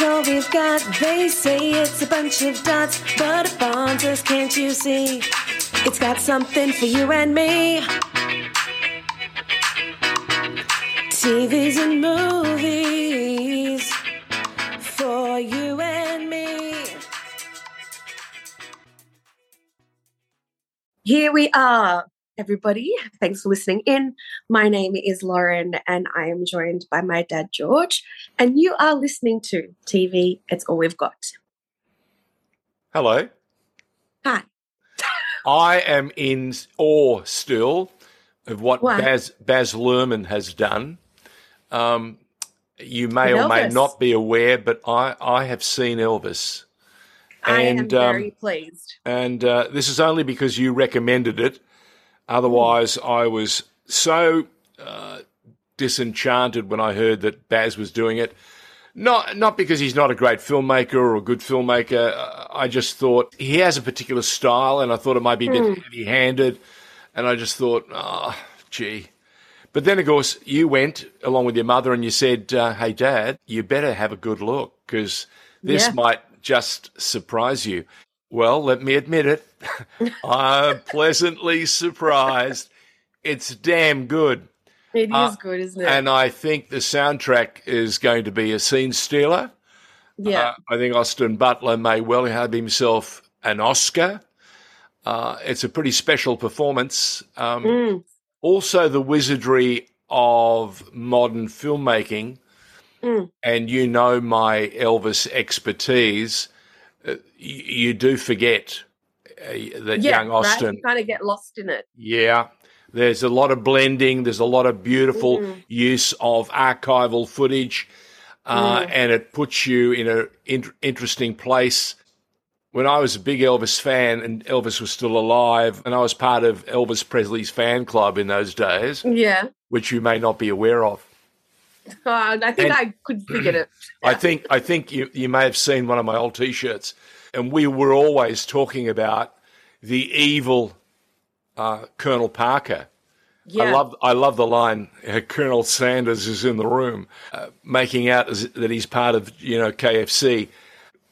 It's all we've got. They say it's a bunch of dots, but it bonds us, can't you see? It's got something for you and me. TVs and movies for you and me. Here we are, everybody. Thanks for listening in. My name is Lauren, and I am joined by my dad, George. And you are listening to TV It's All We've Got. Hello. Hi. I am in awe still of what? Baz, Baz Luhrmann has done. Um, you may With or may not be aware, but I, I have seen Elvis. I am And, um, very pleased. And uh, this is only because you recommended it. Otherwise, I was so uh, disenchanted when I heard that Baz was doing it. Not not because he's not a great filmmaker or a good filmmaker. I just thought he has a particular style, and I thought it might be a bit heavy-handed. And I just thought, ah, gee. But then, of course, you went along with your mother, and you said, uh, "Hey, Dad, you better have a good look because this Yeah. might just surprise you." Well, let me admit it. I'm pleasantly surprised. It's damn good. It is uh, good, isn't it? And I think the soundtrack is going to be a scene stealer. yeah. Uh, I think Austin Butler may well have himself an Oscar. Uh, it's a pretty special performance. Um, Mm. Also, the wizardry of modern filmmaking, Mm. and you know my Elvis expertise. You, do forget uh, that yeah, young right? Austin. You kind of get lost in it. Yeah. There's a lot of blending. There's a lot of beautiful Mm. use of archival footage, uh, and it puts you in an in- interesting place. When I was a big Elvis fan and Elvis was still alive, and I was part of Elvis Presley's fan club in those days, Yeah. which you may not be aware of. Uh, I think And- I could figure it. I think I think you, you may have seen one of my old T-shirts, and we were always talking about the evil uh, Colonel Parker. Yeah. I love I love the line uh, Colonel Sanders is in the room, uh, making out as, that he's part of you know KFC.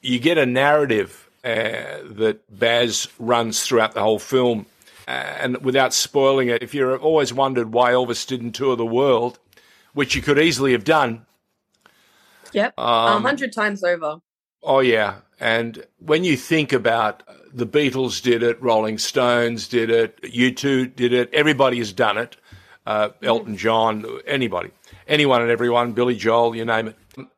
You get a narrative uh, that Baz runs throughout the whole film, uh, and without spoiling it, if you've always wondered why Elvis didn't tour the world, which you could easily have done, Yep. A um, hundred times over. Oh yeah, and when you think about the Beatles did it, Rolling Stones did it, U two did it, everybody has done it. Uh, Elton John, anybody, anyone and everyone, Billy Joel, you name it.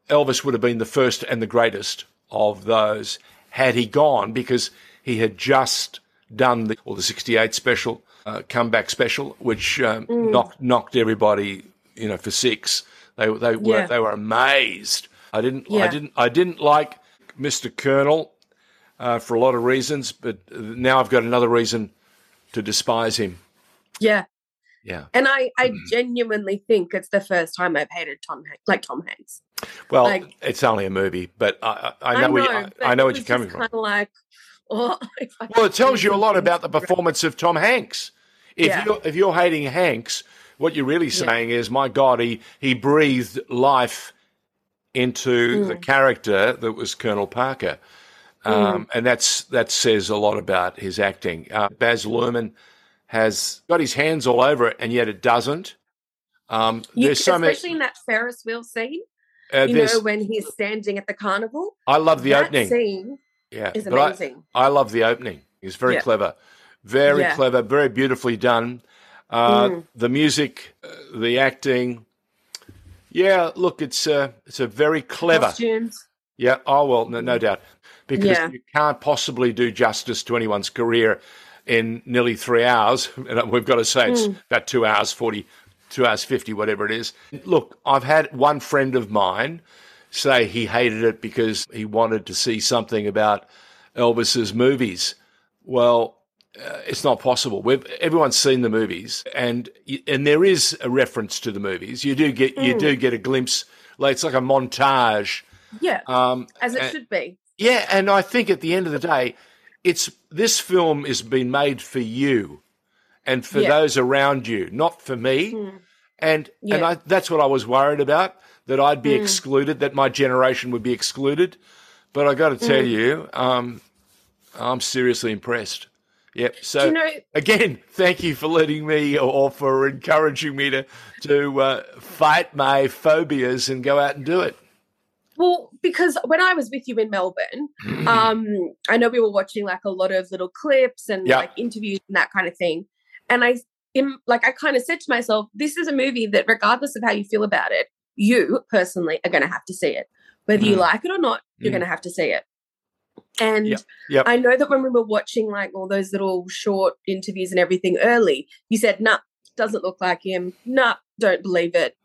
Elvis would have been the first and the greatest of those had he gone because he had just done the or the '68 special, uh, comeback special, which um, knocked knocked everybody, you know, for six. They they were Yeah. they were amazed. I didn't I didn't I didn't like Mr. Colonel uh, for a lot of reasons, but now I've got another reason to despise him. Yeah. Yeah. And I, I Hmm. genuinely think it's the first time I've hated Tom Hanks, like Tom Hanks. Well, Like- it's only a movie, but I, I, I know, you, I, I know what you're coming from. Like, oh, Well, it tells you a lot about the performance of Tom Hanks. If Yeah. you're if you're hating Hanks, what you're really saying is, my God, he he breathed life into Mm. the character that was Colonel Parker, um, and that's that says a lot about his acting. Uh, Baz Luhrmann has got his hands all over it, and yet it doesn't. Um, You- there's so many. especially in that Ferris wheel scene, Uh, you know, when he's standing at the carnival. I love the that opening. scene Yeah, is but I- amazing. I love the opening. It's very Yeah. clever, very Yeah. clever, very beautifully done. Uh, Mm. The music, uh, the acting. Yeah, look, it's a it's a very clever. Costumes. Yeah. Oh well, no, no doubt, because Yeah. you can't possibly do justice to anyone's career in nearly three hours. And we've got to say it's Hmm. about two hours forty, two hours fifty, whatever it is. Look, I've had one friend of mine say he hated it because he wanted to see something about Elvis's movies. Well, uh, it's not possible. We've, everyone's seen the movies, and and there is a reference to the movies. You do get Hmm. you do get a glimpse. Like it's like a montage. Yeah, Um, as it and- should be. yeah, and I think at the end of the day, it's this film is been made for you and for Yeah. those around you, not for me. Mm. And and I, that's what I was worried about that I'd be Mm. excluded, that my generation would be excluded. But I got to tell Mm. you, um, I'm seriously impressed. Yep. So you know? again, thank you for letting me or for encouraging me to to uh, fight my phobias and go out and do it. Well, because when I was with you in Melbourne, um, I know we were watching like a lot of little clips and Yeah. like interviews and that kind of thing. And I, in, like, I kind of said to myself, this is a movie that, regardless of how you feel about it, you personally are going to have to see it, whether you Mm. like it or not. You're Mm. going to have to see it. And Yep, yep. I know that when we were watching like all those little short interviews and everything early, you said, "Nah, doesn't look like him. Nah, don't believe it."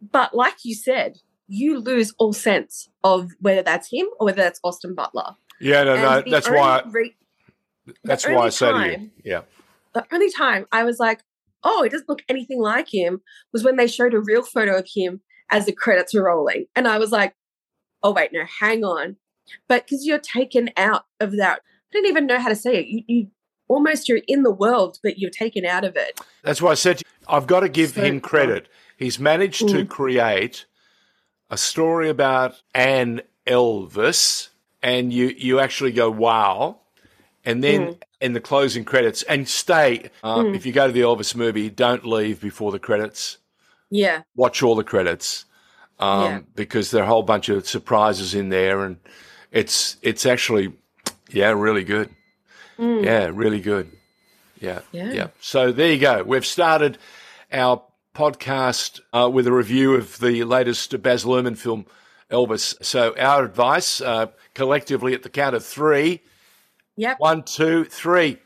But like you said, you lose all sense of whether that's him or whether that's Austin Butler. Yeah, no, no. That's why. re- That's why I say to you. Yeah. the only time I was like, "Oh, it doesn't look anything like him," was when they showed a real photo of him as the credits were rolling, and I was like, "Oh wait, no, hang on," but because you're taken out of that, I don't even know how to say it. You, you almost you're in the world, but you're taken out of it. That's why I said you, I've got to give So him credit. He's managed to Mm. create a story about Anne Elvis, and you you actually go wow, and then Mm. in the closing credits, and stay. Um, Mm. If you go to the Elvis movie, don't leave before the credits. Yeah, Watch all the credits um, Yeah. because there are a whole bunch of surprises in there, and it's it's actually yeah really good. Mm. Yeah, really good. Yeah, Yeah. yeah. So there you go. We've started our podcast uh, with a review of the latest Baz Luhrmann film, Elvis. So our advice, uh, collectively at the count of three, Yep. one, two, three,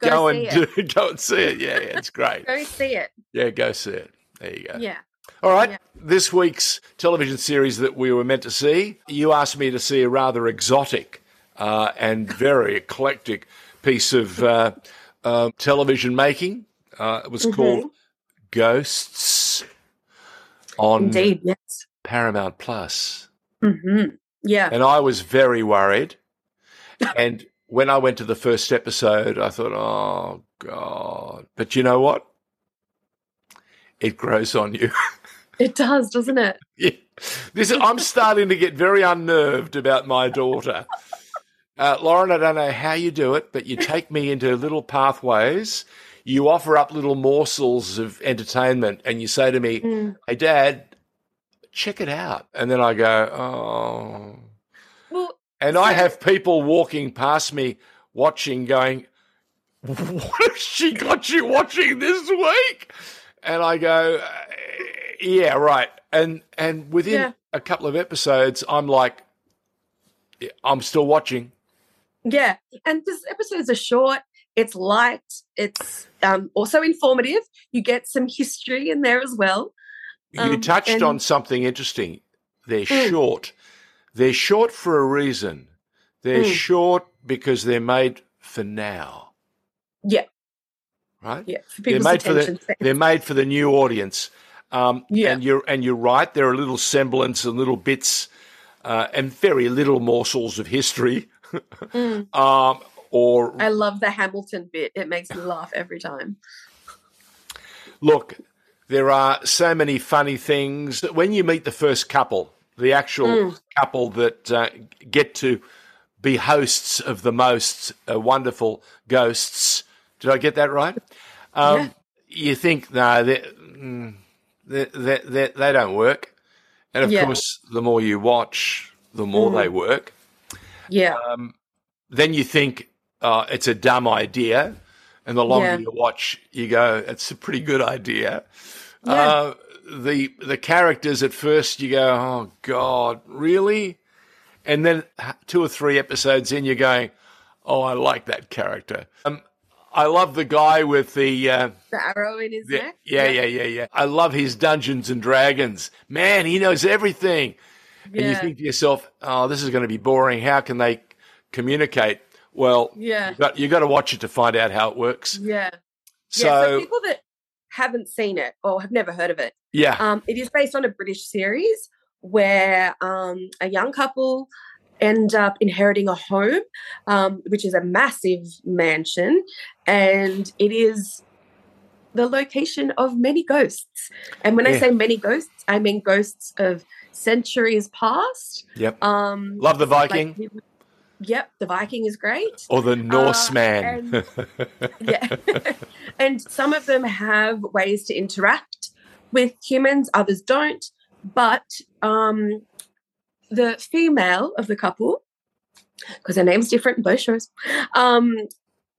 Go go, and do, go and see it. Yeah, yeah, it's great. go see it. Yeah, go see it. There you go. Yeah, All right. Yeah. This week's television series that we were meant to see, you asked me to see a rather exotic uh, and very eclectic piece of uh, uh, television making. Uh, it was Mhm. called Ghosts on indeed. Yes. Paramount Plus, hmm Yeah. and I was very worried. and when I went to the first episode, I thought, "Oh God!" But you know what? It grows on you. It does, doesn't it? Yeah. This is, I'm starting to get very unnerved about my daughter. Uh, Lauren, I don't know how you do it, but you take me into little pathways. You offer up little morsels of entertainment, and you say to me, Mm. "Hey, Dad, check it out." And then I go, "Oh." Well, And I have people walking past me, watching, going, "What has she got you watching this week?" And I go, "Uh, "Yeah, right." And and within Yeah. a couple of episodes, I'm like, "I'm still watching." Yeah, and this episodes are short. It's light. It's um, also informative. You get some history in there as well. you Um, touched and- on something interesting. They're Mm. short. They're short for a reason. They're Mm. short because they're made for now, Yeah, right? yeah. For They're made for the they're made for the new audience. Um, Yeah. and you're and you're right. There are little semblance and little bits uh, and very little morsels of history, Mm. um, or I love the Hamilton bit. It makes me laugh every time. look. There are so many funny things when you meet the first couple, the actual Mm. couple that uh, get to be hosts of the most uh, wonderful ghosts. Did I get that right? Um, Yeah. You think no, mm, they, they, they, they don't work, and of Yeah. course, the more you watch, the more Mm. they work. Yeah, Um, then you think uh, it's a dumb idea, and the longer Yeah. you watch, you go, "It's a pretty good idea." Yeah. Uh, the the characters at first, you go, "Oh God, really?" And then two or three episodes in, you're going, "Oh, I like that character." Um, I love the guy with the. Uh, the arrow in his yeah, neck. yeah, yeah, yeah, yeah. I love his Dungeons and Dragons. Man, he knows everything. And you think to yourself, "Oh, this is going to be boring. How can they communicate?" Well, Yeah. you got you got to watch it to find out how it works. Yeah. So, yeah. So people that haven't seen it or have never heard of it, yeah, um, it is based on a British series where um, a young couple end up inheriting a home, um, which is a massive mansion, and it is the location of many ghosts. And when I say many ghosts, I mean ghosts of centuries past. Yep. Um, Love the Viking people- yep, the Viking is great. or the Norseman. and- yeah. and some of them have ways to interact with humans, others don't. But um, the female of the couple, because her name's different in both shows, um,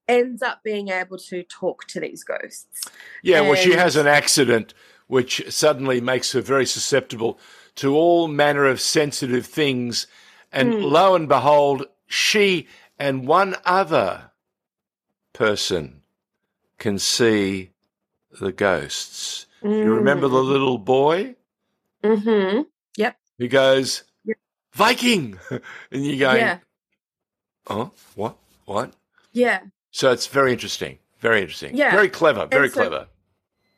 ends up being able to talk to these ghosts. yeah, well, she has an accident which suddenly makes her very susceptible to all manner of sensitive things. And Hmm. lo and behold, she and one other person can see the ghosts. You remember the little boy Mm-hmm. Yep. Who goes. Viking? and you're going, Yeah. oh, what? What? Yeah. So it's very interesting. Very interesting. Yeah. Very clever. Very so- clever.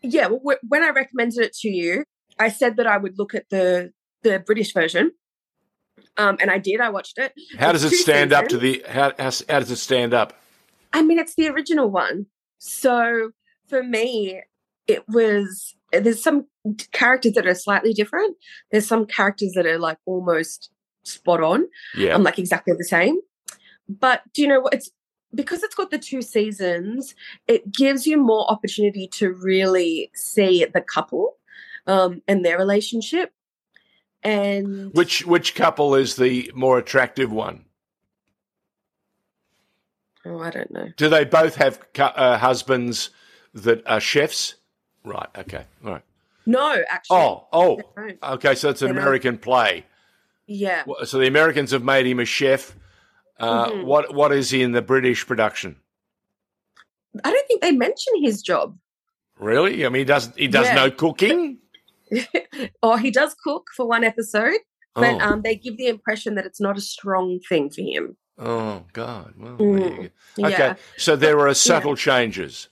Yeah. Well, when I recommended it to you, I said that I would look at the the British version. Um, and I did. I watched it. How does it stand up to the, how, how, how does it stand up? I mean, it's the original one. So for me, it was there's some characters that are slightly different. There's some characters that are like almost spot on. Yeah. I'm like exactly the same. But do you know what? It's because it's got the two seasons, it gives you more opportunity to really see the couple um, and their relationship. And Which which couple is the more attractive one? oh, I don't know. Do they both have uh, husbands that are chefs? Right. Okay. All right. No, actually. Oh, oh. Okay. So it's an American play. Yeah. So the Americans have made him a chef. Uh, Mhm. What what is he in the British production? I don't think they mention his job. Really? I mean, he doesn't he does Yeah. no cooking? or he does cook for one episode, but oh. um, they give the impression that it's not a strong thing for him. oh God. Well, there you Mm. go. Okay. Yeah. So there are subtle changes.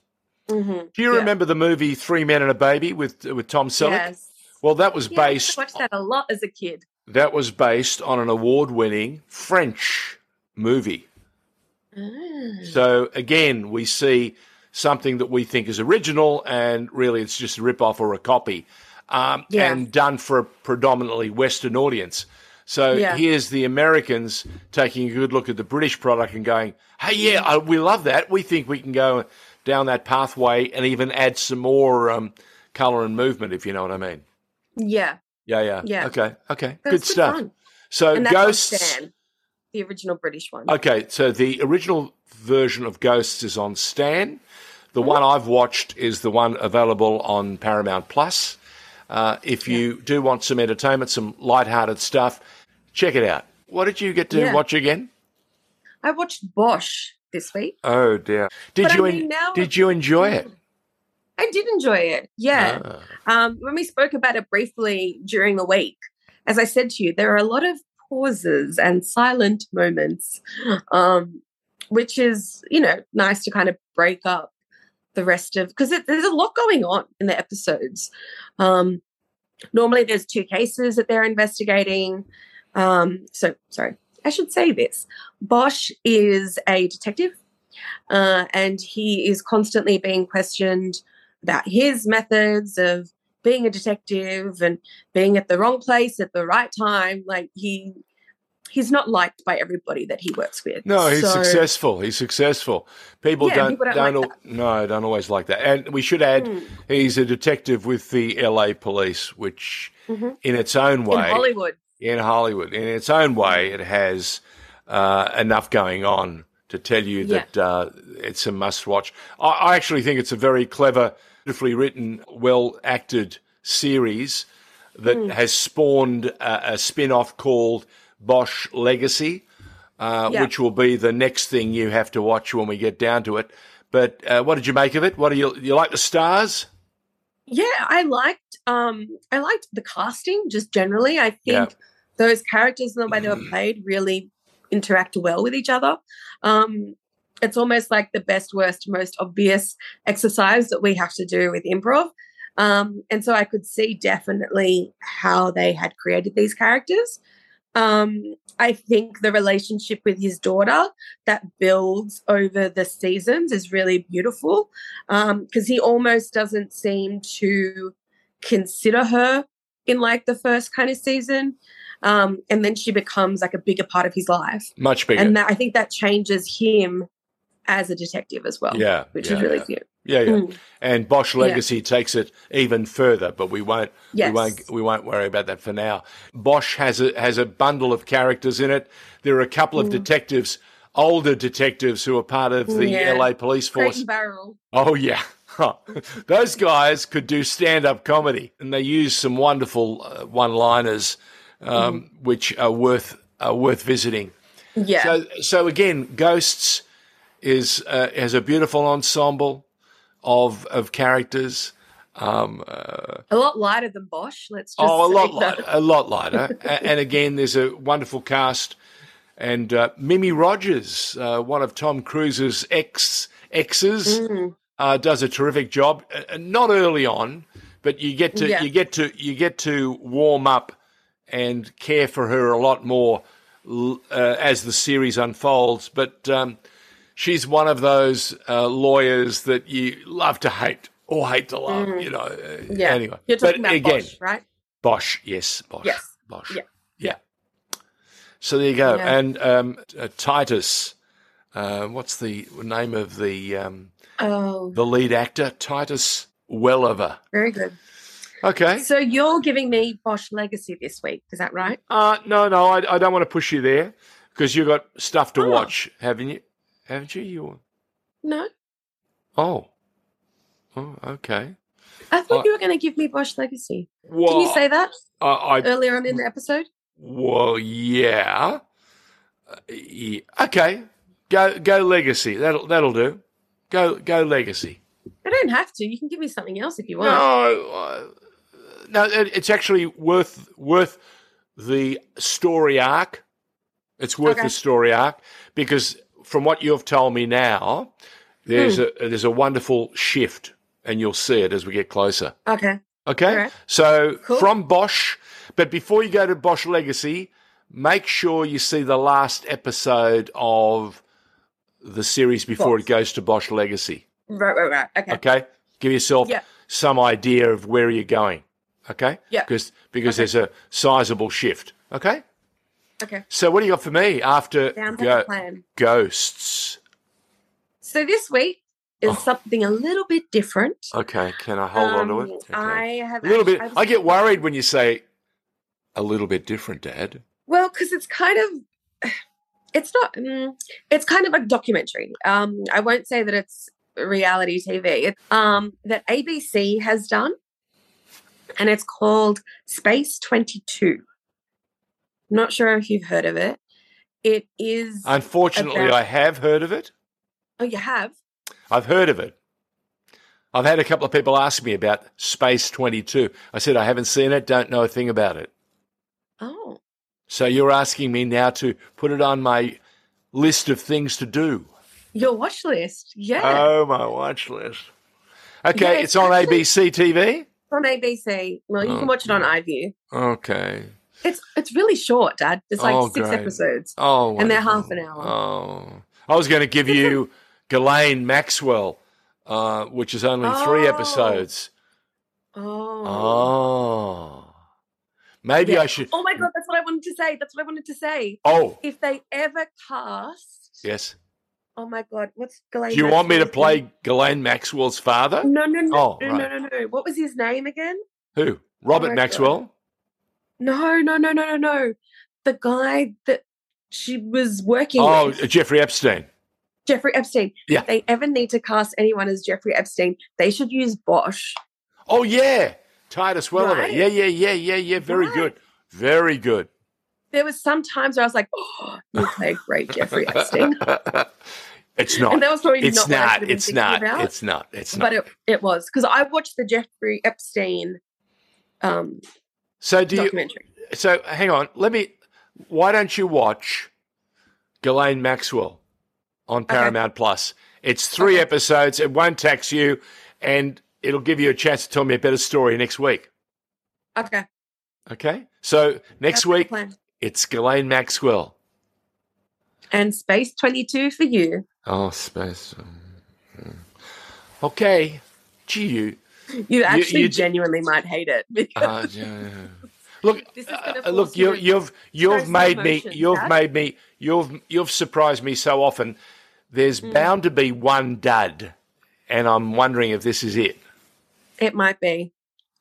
hmm Do you Yeah. remember the movie Three Men and a Baby with with Tom Selleck? Yes. Well, that was Yeah, I based watched that a lot as a kid. That was based on an award-winning French movie. Ah. So again, we see something that we think is original, and really it's just a rip-off or a copy, um, Yeah. and done for a predominantly Western audience. So Yeah. here's the Americans taking a good look at the British product and going, "Hey, yeah, uh, we love that. We think we can go down that pathway and even add some more um, color and movement, if you know what I mean." Yeah, Yeah, yeah, Yeah. Okay, okay, that good stuff. fun. So And that's ghosts. Stan, the original British one. Okay, so the original version of Ghosts is on Stan. The one I've watched is the one available on Paramount Plus. Uh, if you do want some entertainment, some light-hearted stuff, check it out. What did you get to Yeah. watch again? I watched Bosch this week. Oh dear! Did But I you mean, now- did you enjoy it? I did enjoy it. Yeah. Ah, Um, when we spoke about it briefly during the week, as I said to you, there are a lot of pauses and silent moments, um, which is, you know, nice to kind of break up the rest of because there's a lot going on in the episodes. Um, normally, there's two cases that they're investigating. Um, so, sorry, I should say this: Bosch is a detective, uh, and he is constantly being questioned about his methods of being a detective and being at the wrong place at the right time. Like he he's not liked by everybody that he works with. No, he's So- successful. He's successful. People Yeah, don't people don't don't, like al- no don't always like that. And we should add, Hmm. he's a detective with the L.A. Police, which, Mhm. in its own in way, Hollywood. in Hollywood. In its own way, it has uh, enough going on to tell you Yeah. that uh, it's a must watch. I, I actually think it's a very clever, beautifully written, well acted series that Hmm. has spawned a, a spin off called Bosch Legacy. Uh, Yeah. Which will be the next thing you have to watch when we get down to it. But uh, what did you make of it? What do you you like the stars? Yeah, I liked um I liked the casting just generally. I think Yeah. those characters and the way they were played really interact well with each other. Um it's almost like the best, worst, most obvious exercise that we have to do with improv. Um, and so I could see definitely how they had created these characters. Um, I think the relationship with his daughter that builds over the seasons is really beautiful because um, he almost doesn't seem to consider her in like the first kind of season. Um, and then she becomes like a bigger part of his life. Much bigger. And that, I think that changes him as a detective as well. Yeah. Which yeah, is really yeah. cute. Yeah, yeah. Mm. And Bosch Legacy takes it even further, but we won't Yes. we won't we won't worry about that for now. Bosch has a has a bundle of characters in it. There are a couple of detectives, older detectives who are part of the Mm. Yeah. LA police force. Barrel. Oh yeah. Those guys could do stand-up comedy, and they use some wonderful uh, one-liners, um, which are worth are worth visiting. Yeah. So, so again, Ghosts is uh, has a beautiful ensemble of of characters. Um, uh, a lot lighter than Bosch. Let's just oh, a say lot lighter, a lot lighter. And again, there's a wonderful cast, and uh, Mimi Rogers, uh, one of Tom Cruise's ex exes, Mm. uh, does a terrific job. Uh, not early on, but you get to Yeah. you get to you get to warm up and care for her a lot more uh, as the series unfolds. But um, she's one of those uh, lawyers that you love to hate or hate to love. You know. uh, Mm. Yeah. Anyway, You're talking but about again, Bosch, right? Bosch, yes, Bosch, Yes. Bosch, Yeah. yeah. So there you go. Yeah. And um, uh, Titus, uh, what's the name of the um, Oh, the lead actor? Titus Welliver. very good. Okay. So you're giving me Bosch Legacy this week, is that right? Uh, no, no, I, I don't want to push you there because you've got stuff to Oh. watch, haven't you? Haven't you? You. No, Oh. Oh, okay. I thought you were going to give me Bosch Legacy. Well, Did you say that I, I earlier on in the episode? Well, yeah. Uh, yeah. Okay. Go go legacy. That'll that'll do. Go go legacy. I don't have to. You can give me something else if you want. No, uh, no. it- It's actually worth worth the story arc. It's worth Okay. the story arc because from what you've told me now, there's Hmm. a there's a wonderful shift, and you'll see it as we get closer. Okay. Okay. Alright. So Cool. from Bosch, but before you go to Bosch Legacy, make sure you see the last episode of the series before it goes to Bosch Legacy. Right, right, right. Okay. Okay. Give yourself Yeah. some idea of where you're going. Okay. Yeah. Because because Okay. there's a sizable shift. Okay. Okay. So what do you got for me after go- ghosts? So this week is Oh. something a little bit different. Okay. Can I hold on to Um, it? Okay. I have a little actually- bit. I was- I get worried when you say a little bit different, Dad. Well, because it's kind of, it's not, mm, it's kind of a documentary. Um, I won't say that it's reality TV. Um, that ABC has done, and it's called Space Twenty Two. Not sure if you've heard of it. It is. Unfortunately, about- I have heard of it. oh, you have. I've heard of it. I've had a couple of people ask me about Space 22. I said, I haven't seen it, don't know a thing about it. Oh, So you're asking me now to put it on my list of things to do. your watch list. Yeah, Oh, my watch list. Okay, Yeah, it's, it's on actually- ABC TV. on ABC. Well, you can oh, watch it on iView. Okay. It's it's really short, Dad. It's like Oh, six great. episodes. Oh, And they're half an hour. Oh, I was going to give you Ghislaine Maxwell, uh, which is only three episodes. Oh. Oh, maybe Yeah. I should. Oh my god, that's what I wanted to say. That's what I wanted to say. Oh, If they ever cast, yes. oh my god, what's Ghislaine? Do you want me to Maxwell's play Ghislaine Maxwell's father? No, no, no, Oh, no, right. no, no, no. What was his name again? Who? Robert Oh Maxwell? No, no, no, no, no, no. The guy that she was working with. Oh, with, Jeffrey Epstein. Jeffrey Epstein. Yeah. If they ever need to cast anyone as Jeffrey Epstein, they should use Bosch. Oh, yeah. Titus Welliver. Right. Yeah, yeah, yeah, yeah, yeah. Very Right. good. Very good. There was some times where I was like, oh, you play great Jeffrey Epstein. it's not. And that was probably It's not what not. have It's not. about. It's not. It's not. but it, it was because I watched the Jeffrey Epstein um, So do you? So hang on. Let me. Why don't you watch Ghislaine Maxwell on Paramount Plus? It's three Okay. episodes. It won't tax you, and it'll give you a chance to tell me a better story next week. Okay. Okay. So next That's week. It's Ghislaine Maxwell. And Space 22 for you. Oh, space. Mm. Okay. Gee, you. You actually you- genuinely might hate it. Uh, yeah. Look, This is gonna uh, look, you, you to you've you've made me you've Dad. made me you've you've surprised me so often. There's Hmm. bound to be one dud, and I'm wondering if this is it. It might be.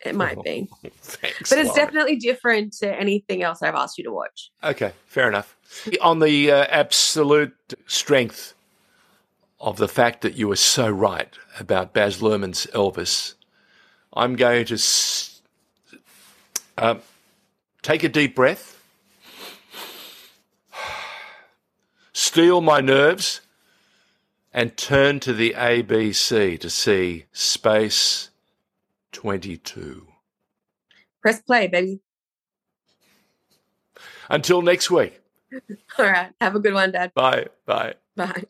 It might be. Thanks, But it's Lauren. definitely different to anything else I've asked you to watch. okay. Fair enough. On the uh, absolute strength of the fact that you were so right about Baz Luhrmann's Elvis, I'm going to um, take a deep breath, steel my nerves, and turn to the ABC to see Space 22. Press play, baby. Until next week. All right. Have a good one, Dad. Bye. Bye. Bye.